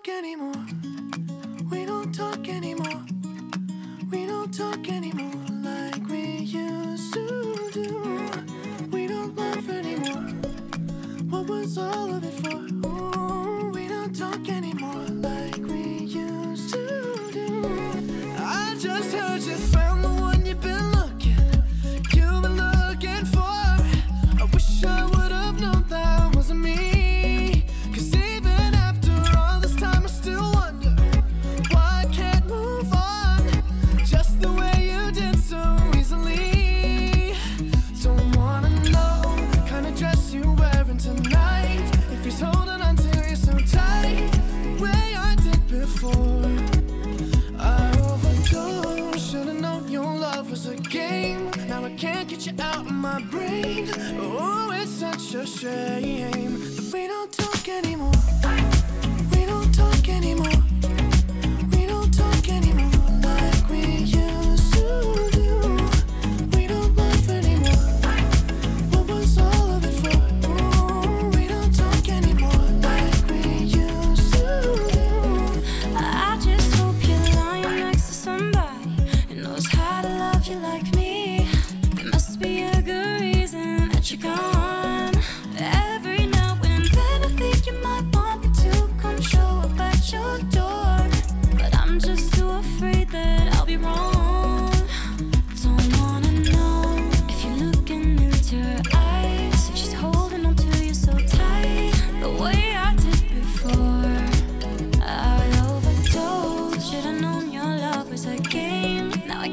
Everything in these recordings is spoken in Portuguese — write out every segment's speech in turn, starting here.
work anymore. can't get you out of my brain. Oh, it's such a shame that we don't talk anymore. We don't talk anymore.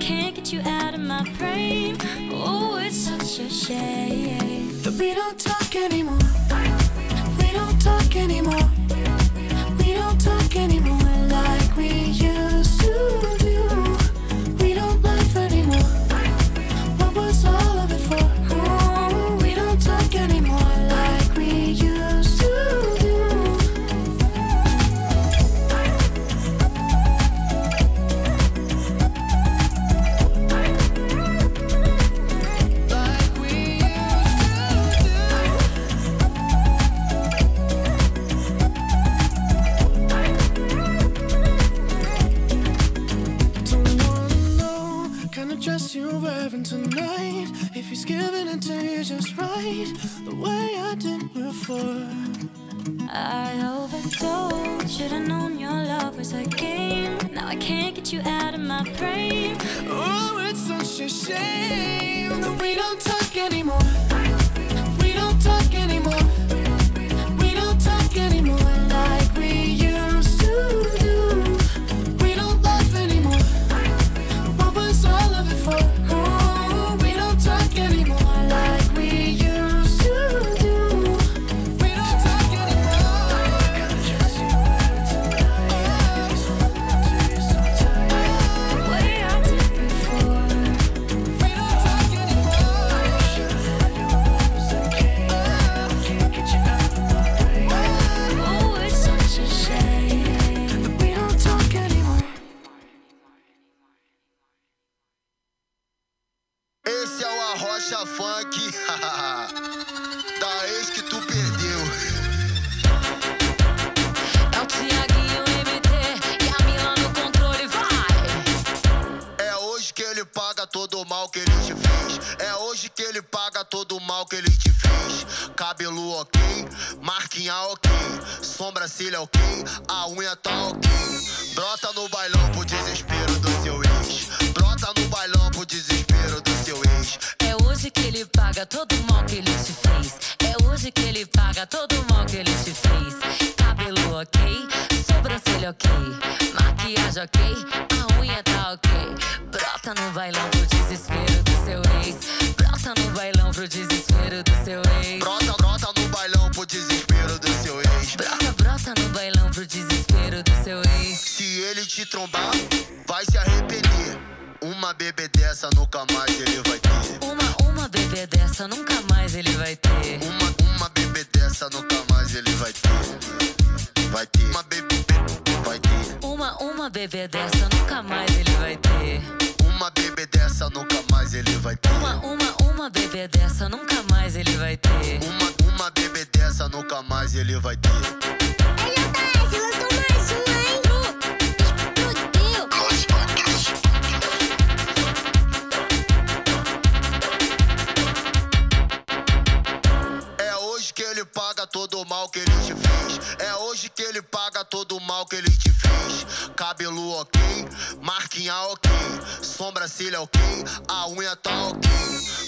can't get you out of my brain. Oh, it's such a shame. that we don't talk anymore. We don't talk anymore. We don't talk anymore. todo o mal que ele te fez. Cabelo ok, marquinha ok, sobrancelha ok, a unha tá ok. Brota no bailão pro desespero do seu ex. Brota no bailão pro desespero do seu ex. É hoje que ele paga todo o mal que ele te fez. É hoje que ele paga todo o mal que ele te fez. Cabelo ok, sobrancelha ok, maquiagem ok, a unha tá ok. Brota no bailão te trombar, vai se arrepender. Uma bebê dessa nunca mais ele vai ter. Uma, uma bebê dessa nunca mais ele vai ter. Uma, uma bebê dessa nunca mais ele vai ter. Vai ter. Uma bebê, vai ter. Uma, uma bebê dessa nunca mais ele vai ter. Uma bebê dessa nunca mais ele vai ter. Uma, uma, uma bebê dessa nunca mais ele vai ter. Uma, uma bebê dessa nunca mais ele vai ter. Marquinha ok, sobrancelha ok, a unha tá ok.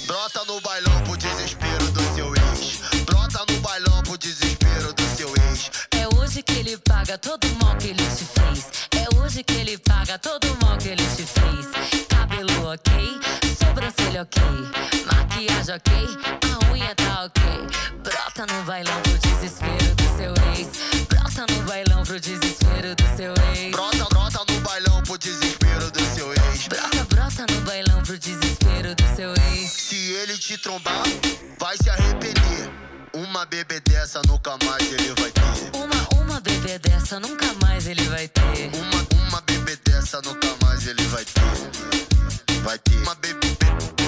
Brota no bailão pro desespero do seu ex. Brota no bailão pro desespero do seu ex. É hoje que ele paga todo o mal que ele te fez. É hoje que ele paga todo o mal que ele te fez. Cabelo ok, sobrancelha ok, maquiagem ok, a unha tá ok. Brota no bailão dessa nunca mais ele vai ter. Uma, uma bebê dessa nunca mais ele vai ter. Uma, uma bebê dessa nunca mais ele vai ter. Vai ter. Uma bebê,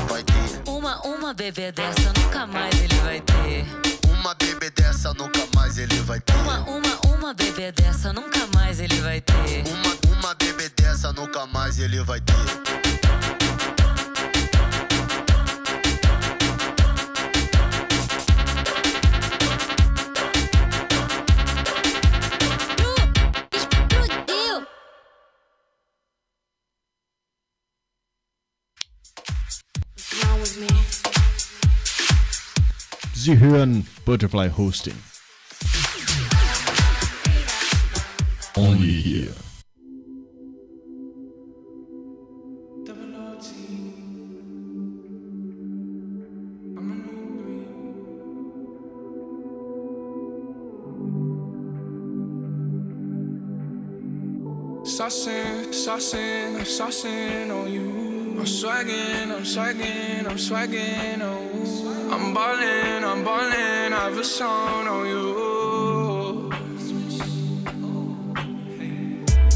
vai ter. Uma, uma bebê dessa nunca mais ele vai ter. Uma bebê dessa nunca mais ele vai ter. Uma, uma, uma bebê dessa nunca mais ele vai ter. Uma, uma bebê dessa nunca mais ele vai ter. Sie hören Butterfly Hosting. Only here. Saucing, saucing, I'm saucing on you. I'm swagging, I'm swagging, I'm swagging on you. I'm ballin', I'm ballin', I have a song on you.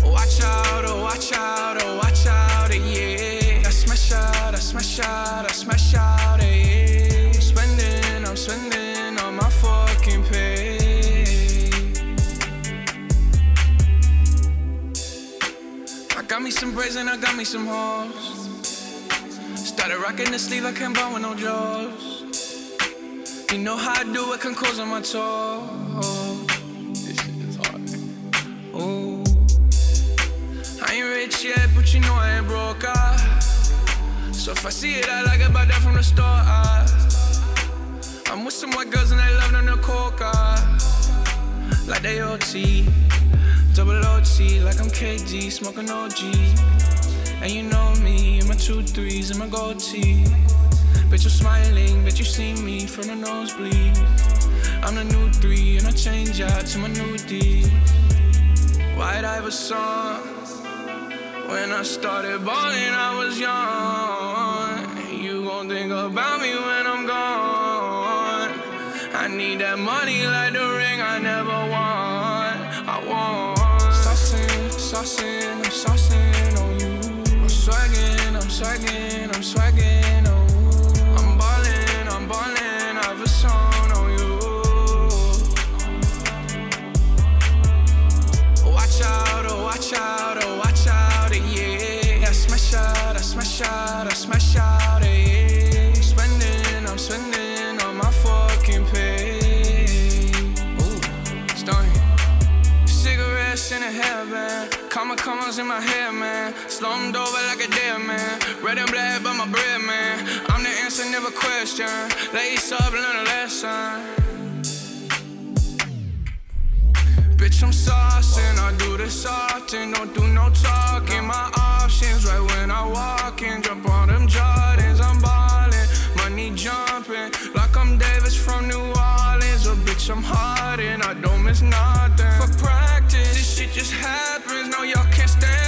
Watch out, oh watch out, oh watch out, eh, yeah. I smash out, I smash out, I smash out, eh, yeah. I'm spending, I'm spending on my fucking pay. I got me some braids and I got me some hoes. Started rocking the sleeve, I can't buy with no jaws. You know how I do it, can close on my toes. This shit is hard. Ooh. I ain't rich yet, but you know I ain't broke. Ah. So if I see it, I like it, buy that from the store. Ah. I'm with some white girls and they love them the coca. Like they OT. Double OT, like I'm KD, smoking OG. And you know me, in my two threes and my gold tee. Bet you're smiling, bet you see me from the nosebleed. I'm the new three, and I change out to my new D. White Iverson. When I started balling, I was young. You gon' think about me when I'm gone. I need that money like the swagging, I'm I'm swagging. I'm ballin', I'm ballin', I have a song on you. Watch out, oh watch out, oh watch out, eh, yeah. I smash out, I smash out, I smash out, eh, yeah. I'm spending, I'm spending on my fucking pay. Ooh, stunning. Cigarettes in a hairband. Comma commas in my hair, man. Slummed over like a dead man. Red and black by my bread, man. I'm the answer, never question. Lace up, learn a lesson. Bitch, I'm saucing. I do this often. Don't do no talking. My options right when I walk in. Jump on them Jordans. I'm ballin'. Money jumping. Like I'm Davis from New Orleans. Or bitch, I'm hard I don't miss nothing. For practice, this shit just happens. No, y'all can't stand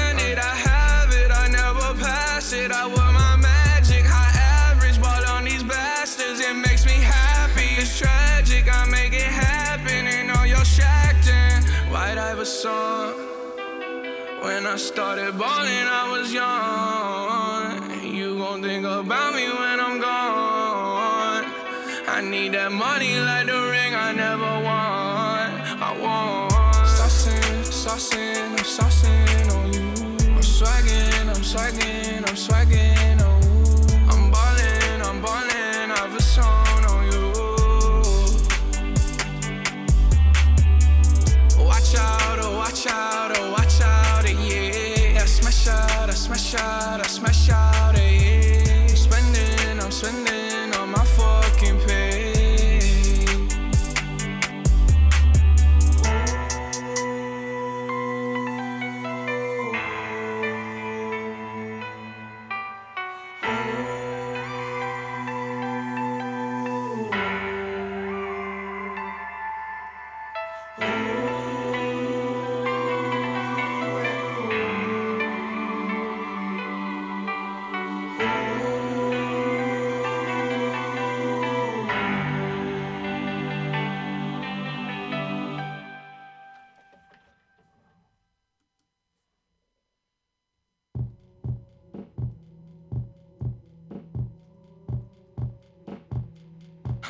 I started balling, I was young. You gon' think about me when I'm gone. I need that money like the ring I never won. I want. Saucing, saucing, I'm saucing on you. I'm swagging, I'm swagging, I'm swagging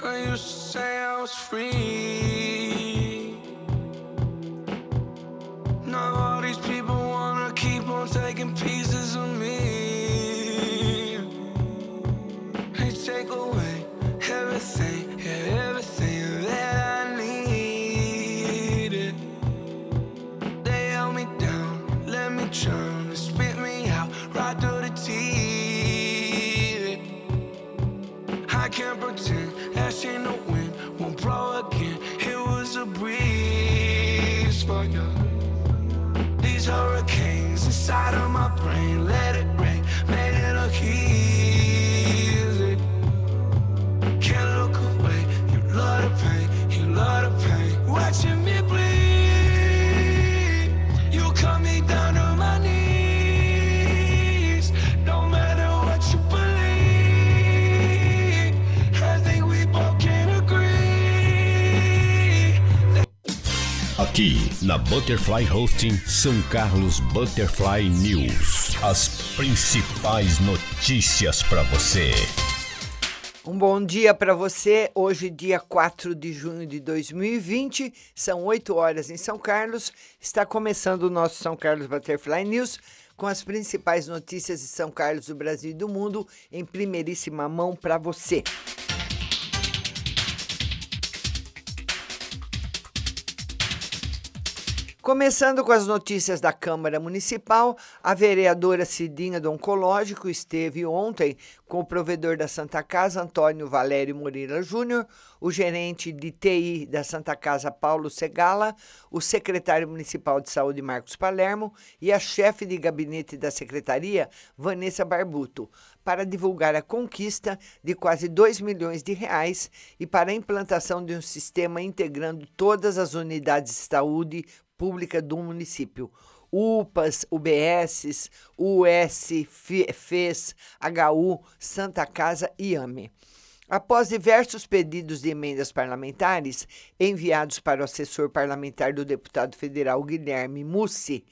I used to say I was free. Now all these people wanna keep on taking pieces of me. Inside of my Aqui na Butterfly Hosting São Carlos Butterfly News. As principais notícias para você. Um bom dia para você. Hoje, dia 4 de junho de 2020, são 8 horas em São Carlos. Está começando o nosso São Carlos Butterfly News com as principais notícias de São Carlos, do Brasil e do mundo em primeiríssima mão para você. Começando com as notícias da Câmara Municipal, a vereadora Cidinha do Oncológico esteve ontem com o provedor da Santa Casa, Antônio Valério Moreira Júnior, o gerente de TI da Santa Casa, Paulo Segala, o secretário municipal de saúde, Marcos Palermo, e a chefe de gabinete da secretaria, Vanessa Barbuto, para divulgar a conquista de quase 2 milhões de reais e para a implantação de um sistema integrando todas as unidades de saúde pública do município. UPAs, UBSs, US, FES, HU, Santa Casa e AME. Após diversos pedidos de emendas parlamentares enviados para o assessor parlamentar do deputado federal Guilherme Mussi,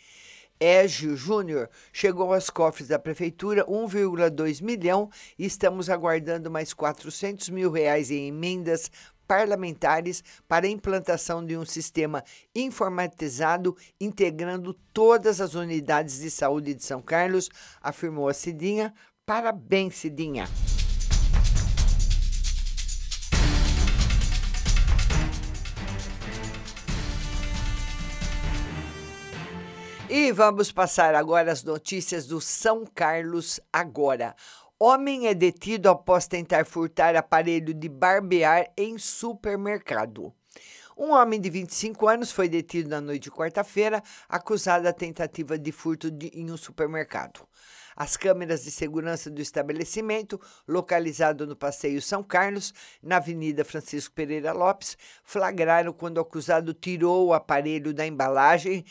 Égio Júnior chegou aos cofres da prefeitura 1,2 milhão e estamos aguardando mais 400 mil reais em emendas parlamentares para a implantação de um sistema informatizado integrando todas as unidades de saúde de São Carlos, afirmou a Cidinha. Parabéns, Cidinha. E vamos passar agora as notícias do São Carlos agora. Homem é detido após tentar furtar aparelho de barbear em supermercado. Um homem de 25 anos foi detido na noite de quarta-feira, acusado da tentativa de furto de, em um supermercado. As câmeras de segurança do estabelecimento, localizado no Passeio São Carlos, na Avenida Francisco Pereira Lopes, flagraram quando o acusado tirou o aparelho da embalagem,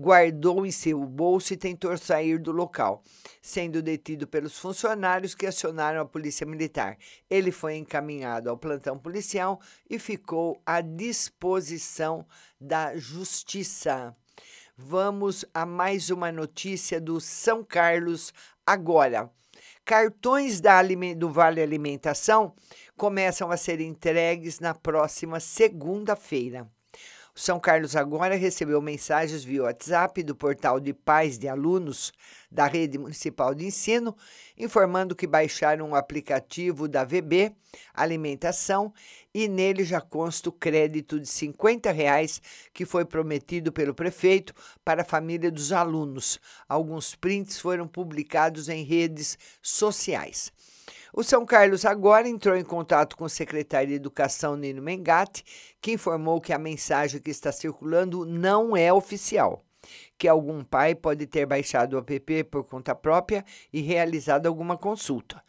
guardou em seu bolso e tentou sair do local, sendo detido pelos funcionários que acionaram a Polícia Militar. Ele foi encaminhado ao plantão policial e ficou à disposição da Justiça. Vamos a mais uma notícia do São Carlos agora. Cartões do Vale Alimentação começam a ser entregues na próxima segunda-feira. O São Carlos agora recebeu mensagens via WhatsApp do portal de pais de alunos da Rede Municipal de Ensino, informando que baixaram o aplicativo da VB Alimentação e nele já consta o crédito de 50 reais que foi prometido pelo prefeito para a família dos alunos. Alguns prints foram publicados em redes sociais. O São Carlos agora entrou em contato com o secretário de Educação, Nino Mengatti, que informou que a mensagem que está circulando não é oficial, que algum pai pode ter baixado o app por conta própria e realizado alguma consulta.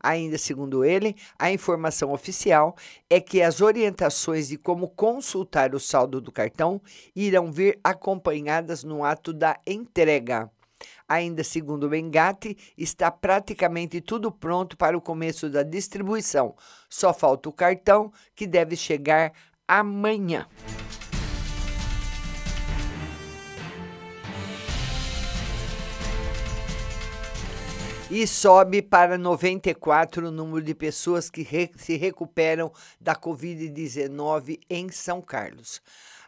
Ainda segundo ele, a informação oficial é que as orientações de como consultar o saldo do cartão irão vir acompanhadas no ato da entrega. Ainda segundo Bengatti, está praticamente tudo pronto para o começo da distribuição. Só falta o cartão, que deve chegar amanhã. E sobe para 94 o número de pessoas que re se recuperam da Covid-19 em São Carlos.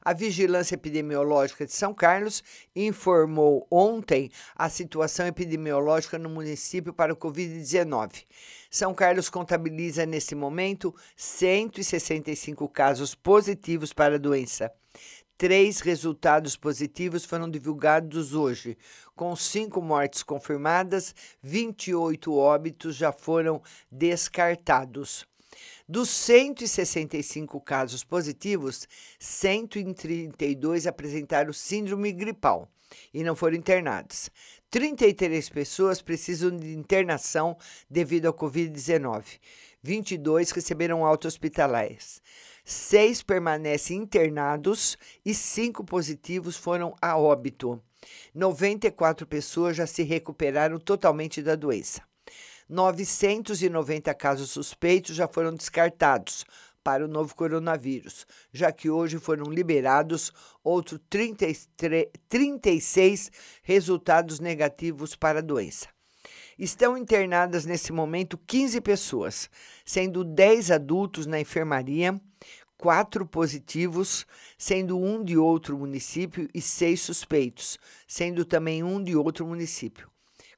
A Vigilância Epidemiológica de São Carlos informou ontem a situação epidemiológica no município para o Covid-19. São Carlos contabiliza nesse momento 165 casos positivos para a doença. Três resultados positivos foram divulgados hoje, com cinco mortes confirmadas, 28 óbitos já foram descartados. Dos 165 casos positivos, 132 apresentaram síndrome gripal e não foram internados. 33 pessoas precisam de internação devido ao Covid-19. 22 receberam alta hospitalares. Seis permanecem internados e cinco positivos foram a óbito. 94 pessoas já se recuperaram totalmente da doença. 990 casos suspeitos já foram descartados para o novo coronavírus, já que hoje foram liberados outros 33, 36 resultados negativos para a doença. Estão internadas nesse momento 15 pessoas, sendo 10 adultos na enfermaria, quatro positivos, sendo um de outro município, e seis suspeitos, sendo também um de outro município.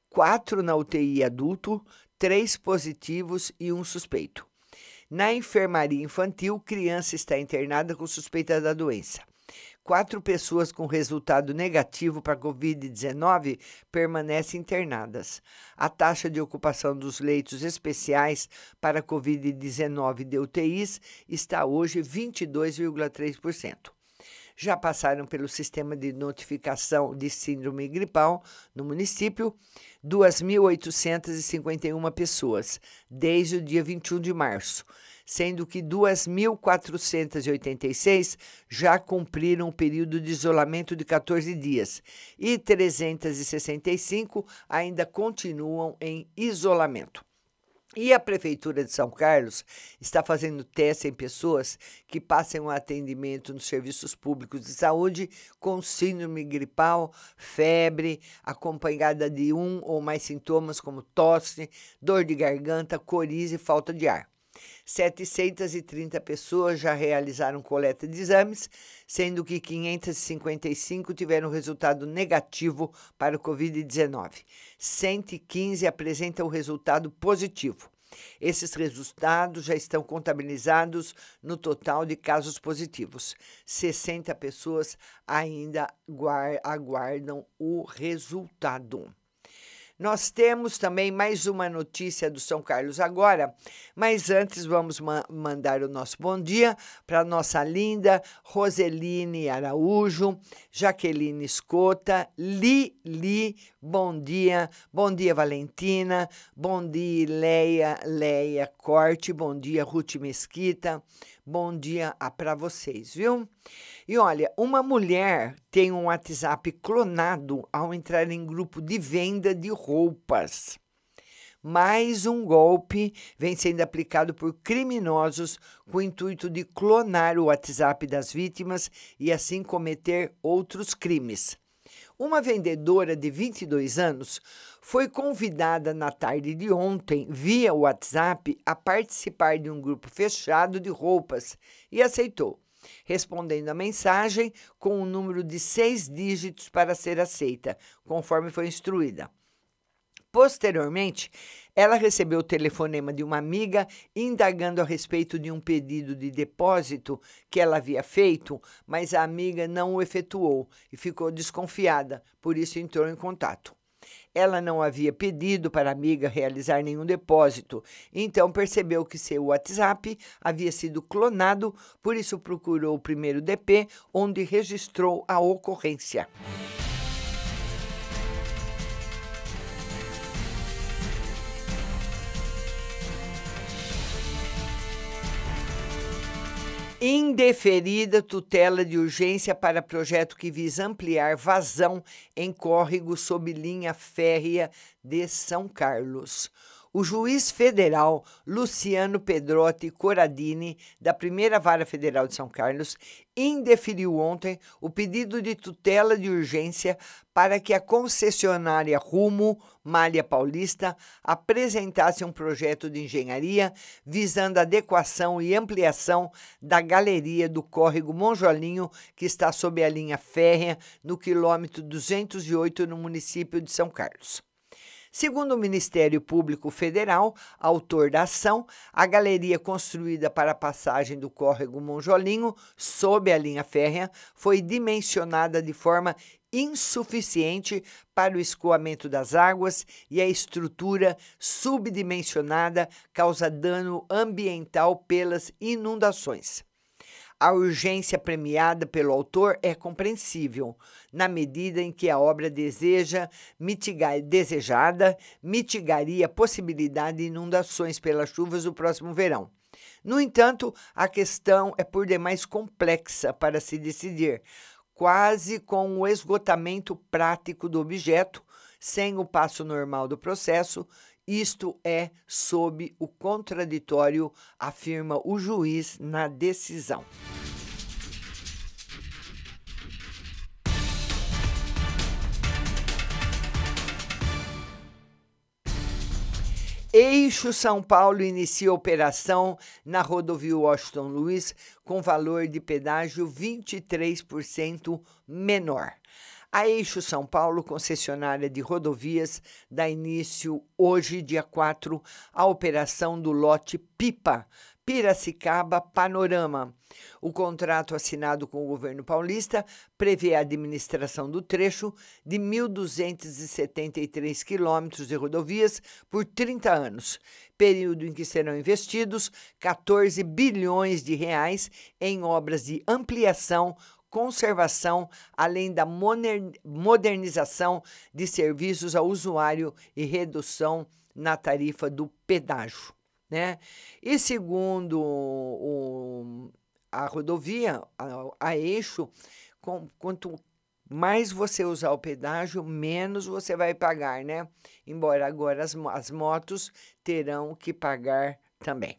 Quatro na UTI adulto, três positivos e um suspeito. Na enfermaria infantil, criança está internada com suspeita da doença. Quatro pessoas com resultado negativo para Covid-19 permanecem internadas. A taxa de ocupação dos leitos especiais para Covid-19 de UTIs está hoje 22,3%. Já passaram pelo sistema de notificação de síndrome gripal no município 2.851 pessoas, desde o dia 21 de março sendo que 2.486 já cumpriram o período de isolamento de 14 dias e 365 ainda continuam em isolamento. E a Prefeitura de São Carlos está fazendo teste em pessoas que passem um atendimento nos serviços públicos de saúde com síndrome gripal, febre, acompanhada de um ou mais sintomas como tosse, dor de garganta, coriza e falta de ar. 730 pessoas já realizaram coleta de exames, sendo que 555 tiveram resultado negativo para o Covid-19. 115 apresentam resultado positivo. Esses resultados já estão contabilizados no total de casos positivos. 60 pessoas ainda aguardam o resultado. Nós temos também mais uma notícia do São Carlos agora, mas antes vamos ma mandar o nosso bom dia para nossa linda Roseline Araújo, Jaqueline Escota, Lili, bom dia, bom dia Valentina, bom dia Leia, Leia Corte, bom dia Ruth Mesquita, bom dia para vocês, viu? E olha, uma mulher tem um WhatsApp clonado ao entrar em grupo de venda de roupas. Mais um golpe vem sendo aplicado por criminosos com o intuito de clonar o WhatsApp das vítimas e assim cometer outros crimes. Uma vendedora de 22 anos foi convidada na tarde de ontem, via WhatsApp, a participar de um grupo fechado de roupas e aceitou respondendo a mensagem com um número de seis dígitos para ser aceita, conforme foi instruída. Posteriormente, ela recebeu o telefonema de uma amiga indagando a respeito de um pedido de depósito que ela havia feito, mas a amiga não o efetuou e ficou desconfiada, por isso entrou em contato. Ela não havia pedido para a amiga realizar nenhum depósito, então percebeu que seu WhatsApp havia sido clonado, por isso procurou o primeiro DP, onde registrou a ocorrência. Indeferida tutela de urgência para projeto que visa ampliar vazão em córrego sob linha férrea de São Carlos. O juiz federal Luciano Pedrotti Coradini, da primeira vara federal de São Carlos, indeferiu ontem o pedido de tutela de urgência para que a concessionária Rumo Malha Paulista apresentasse um projeto de engenharia visando a adequação e ampliação da galeria do córrego Monjolinho, que está sob a linha férrea no quilômetro 208 no município de São Carlos. Segundo o Ministério Público Federal, autor da ação, a galeria construída para a passagem do córrego Monjolinho sob a linha férrea foi dimensionada de forma insuficiente para o escoamento das águas e a estrutura subdimensionada causa dano ambiental pelas inundações. A urgência premiada pelo autor é compreensível, na medida em que a obra deseja mitigar, desejada mitigaria a possibilidade de inundações pelas chuvas do próximo verão. No entanto, a questão é por demais complexa para se decidir, quase com o esgotamento prático do objeto, sem o passo normal do processo, isto é sob o contraditório, afirma o juiz na decisão. Eixo São Paulo inicia operação na rodovia Washington Luiz com valor de pedágio 23% menor. A Eixo São Paulo, concessionária de rodovias, dá início hoje, dia 4, à operação do lote Pipa, Piracicaba Panorama. O contrato assinado com o governo paulista prevê a administração do trecho de 1.273 quilômetros de rodovias por 30 anos, período em que serão investidos 14 bilhões de reais em obras de ampliação, conservação, além da modernização de serviços ao usuário e redução na tarifa do pedágio. Né? E segundo o, a rodovia, a, a eixo, com, quanto mais você usar o pedágio, menos você vai pagar, né? Embora agora as, as motos terão que pagar também.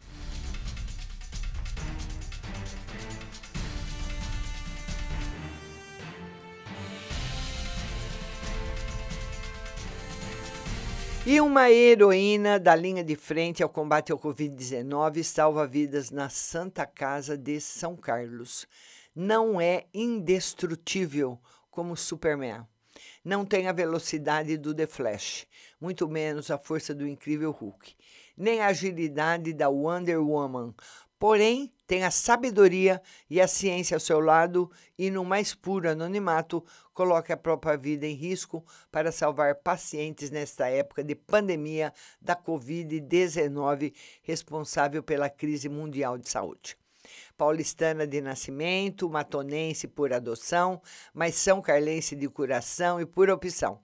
E uma heroína da linha de frente ao combate ao Covid-19 salva vidas na Santa Casa de São Carlos. Não é indestrutível como Superman. Não tem a velocidade do The Flash, muito menos a força do incrível Hulk, nem a agilidade da Wonder Woman, Porém, tem a sabedoria e a ciência ao seu lado e, no mais puro anonimato, coloca a própria vida em risco para salvar pacientes nesta época de pandemia da Covid-19, responsável pela crise mundial de saúde. Paulistana de nascimento, matonense por adoção, mas são carlense de coração e por opção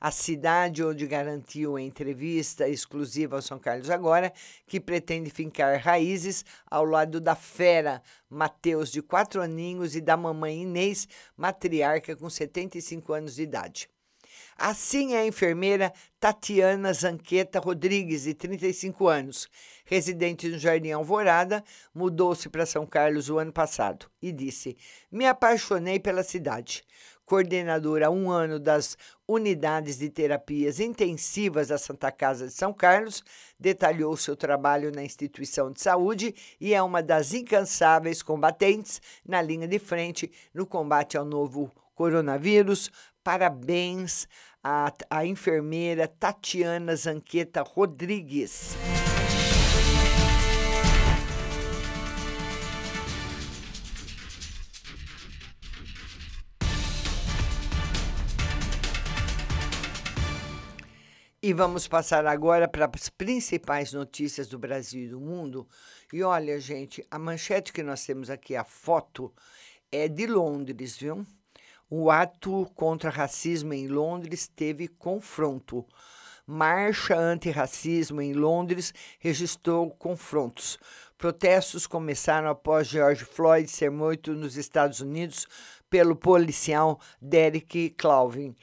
a cidade onde garantiu entrevista exclusiva ao São Carlos Agora, que pretende fincar raízes ao lado da fera Mateus, de quatro aninhos, e da mamãe Inês, matriarca com 75 anos de idade. Assim é a enfermeira Tatiana Zanqueta Rodrigues, de 35 anos, residente no Jardim Alvorada, mudou-se para São Carlos o ano passado e disse: Me apaixonei pela cidade coordenadora há um ano das unidades de terapias intensivas da Santa Casa de São Carlos, detalhou seu trabalho na instituição de saúde e é uma das incansáveis combatentes na linha de frente no combate ao novo coronavírus. Parabéns à, à enfermeira Tatiana Zanqueta Rodrigues. E vamos passar agora para as principais notícias do Brasil e do mundo. E olha, gente, a manchete que nós temos aqui, a foto, é de Londres, viu? O ato contra racismo em Londres teve confronto. Marcha antirracismo em Londres registrou confrontos. Protestos começaram após George Floyd ser morto nos Estados Unidos pelo policial Derek Chauvin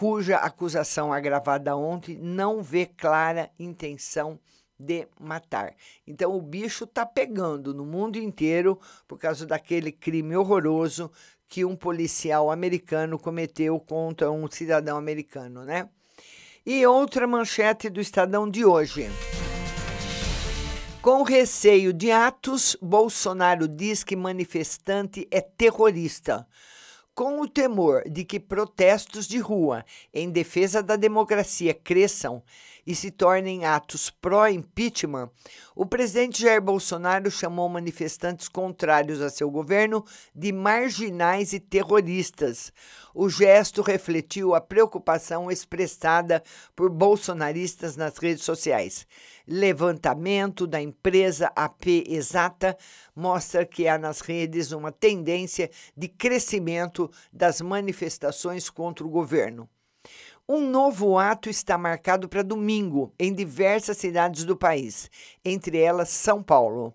cuja acusação agravada ontem não vê clara intenção de matar. Então o bicho tá pegando no mundo inteiro por causa daquele crime horroroso que um policial americano cometeu contra um cidadão americano, né? E outra manchete do Estadão de hoje. Com receio de atos, Bolsonaro diz que manifestante é terrorista. Com o temor de que protestos de rua em defesa da democracia cresçam e se tornem atos pró-impeachment, o presidente Jair Bolsonaro chamou manifestantes contrários a seu governo de marginais e terroristas. O gesto refletiu a preocupação expressada por bolsonaristas nas redes sociais. Levantamento da empresa AP Exata mostra que há nas redes uma tendência de crescimento das manifestações contra o governo. Um novo ato está marcado para domingo em diversas cidades do país, entre elas São Paulo.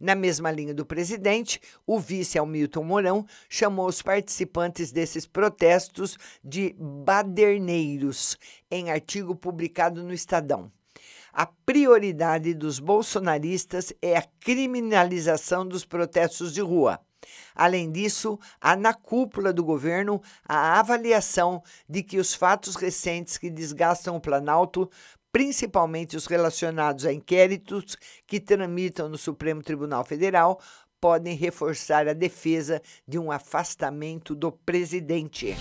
Na mesma linha do presidente, o vice Hamilton Mourão chamou os participantes desses protestos de baderneiros, em artigo publicado no Estadão. A prioridade dos bolsonaristas é a criminalização dos protestos de rua. Além disso, há na cúpula do governo a avaliação de que os fatos recentes que desgastam o Planalto, principalmente os relacionados a inquéritos que tramitam no Supremo Tribunal Federal, podem reforçar a defesa de um afastamento do presidente.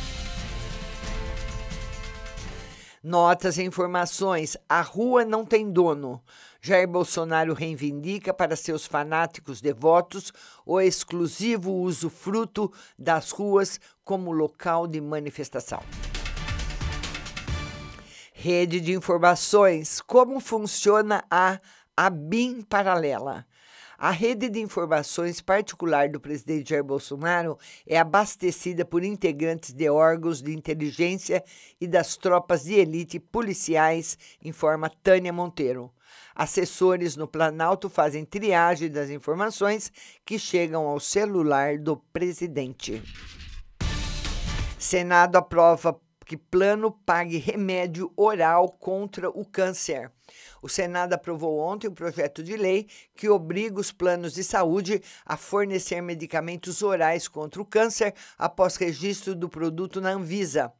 Notas e informações: a rua não tem dono. Jair Bolsonaro reivindica para seus fanáticos devotos o exclusivo usufruto das ruas como local de manifestação. Rede de informações: como funciona a ABIN paralela? A rede de informações particular do presidente Jair Bolsonaro é abastecida por integrantes de órgãos de inteligência e das tropas de elite policiais, informa Tânia Monteiro. Assessores no Planalto fazem triagem das informações que chegam ao celular do presidente. Senado aprova que plano pague remédio oral contra o câncer. O Senado aprovou ontem um projeto de lei que obriga os planos de saúde a fornecer medicamentos orais contra o câncer após registro do produto na Anvisa.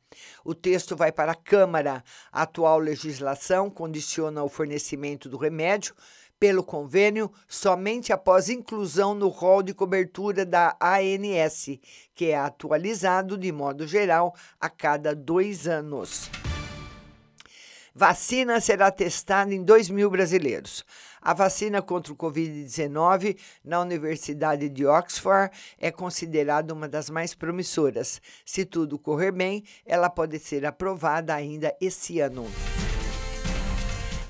O texto vai para a Câmara. A atual legislação condiciona o fornecimento do remédio pelo convênio somente após inclusão no rol de cobertura da ANS, que é atualizado de modo geral a cada dois anos. Vacina será testada em 2 mil brasileiros. A vacina contra o Covid-19 na Universidade de Oxford é considerada uma das mais promissoras. Se tudo correr bem, ela pode ser aprovada ainda esse ano.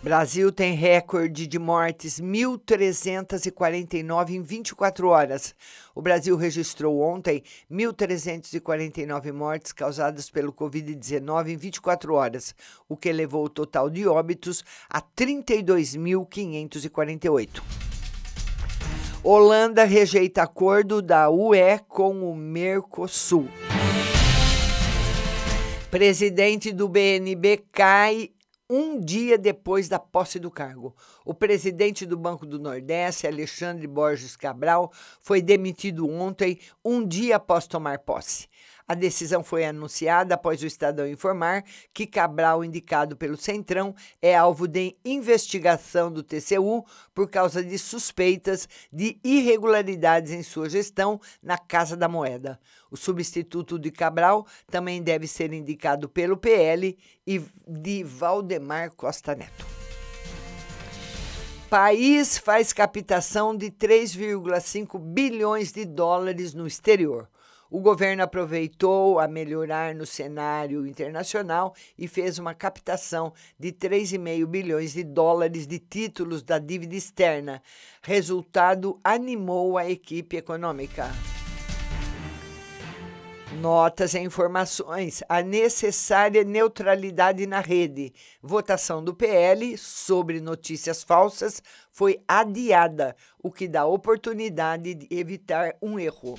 Brasil tem recorde de mortes, 1.349 em 24 horas. O Brasil registrou ontem 1.349 mortes causadas pelo Covid-19 em 24 horas, o que elevou o total de óbitos a 32.548. Holanda rejeita acordo da UE com o Mercosul. Presidente do BNB cai um dia depois da posse do cargo. O presidente do Banco do Nordeste, Alexandre Borges Cabral, foi demitido ontem, um dia após tomar posse. A decisão foi anunciada após o Estadão informar que Cabral, indicado pelo Centrão, é alvo de investigação do TCU por causa de suspeitas de irregularidades em sua gestão na Casa da Moeda. O substituto de Cabral também deve ser indicado pelo PL e de Valdemar Costa Neto. País faz captação de 3,5 bilhões de dólares no exterior. O governo aproveitou a melhorar no cenário internacional e fez uma captação de 3,5 bilhões de dólares de títulos da dívida externa. Resultado animou a equipe econômica. Notas e informações. A necessária neutralidade na rede. Votação do PL sobre notícias falsas foi adiada, o que dá oportunidade de evitar um erro.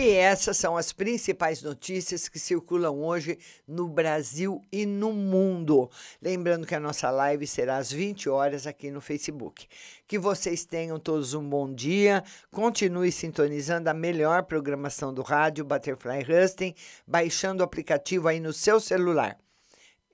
Essas são as principais notícias que circulam hoje no Brasil e no mundo. Lembrando que a nossa live será às 20 horas aqui no Facebook. Que vocês tenham todos um bom dia. Continue sintonizando a melhor programação do rádio Butterfly Husting, baixando o aplicativo aí no seu celular.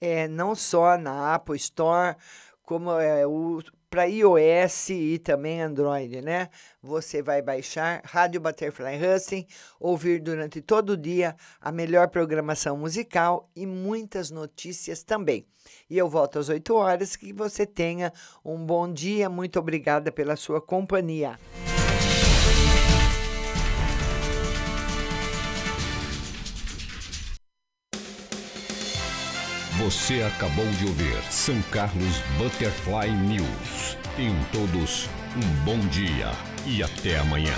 É, não só na Apple Store, como é, o para iOS e também Android, né? Você vai baixar Rádio Butterfly Husting, ouvir durante todo o dia a melhor programação musical e muitas notícias também. E eu volto às 8 horas. Que você tenha um bom dia. Muito obrigada pela sua companhia. Você acabou de ouvir São Carlos Butterfly News. Tenham todos um bom dia e até amanhã.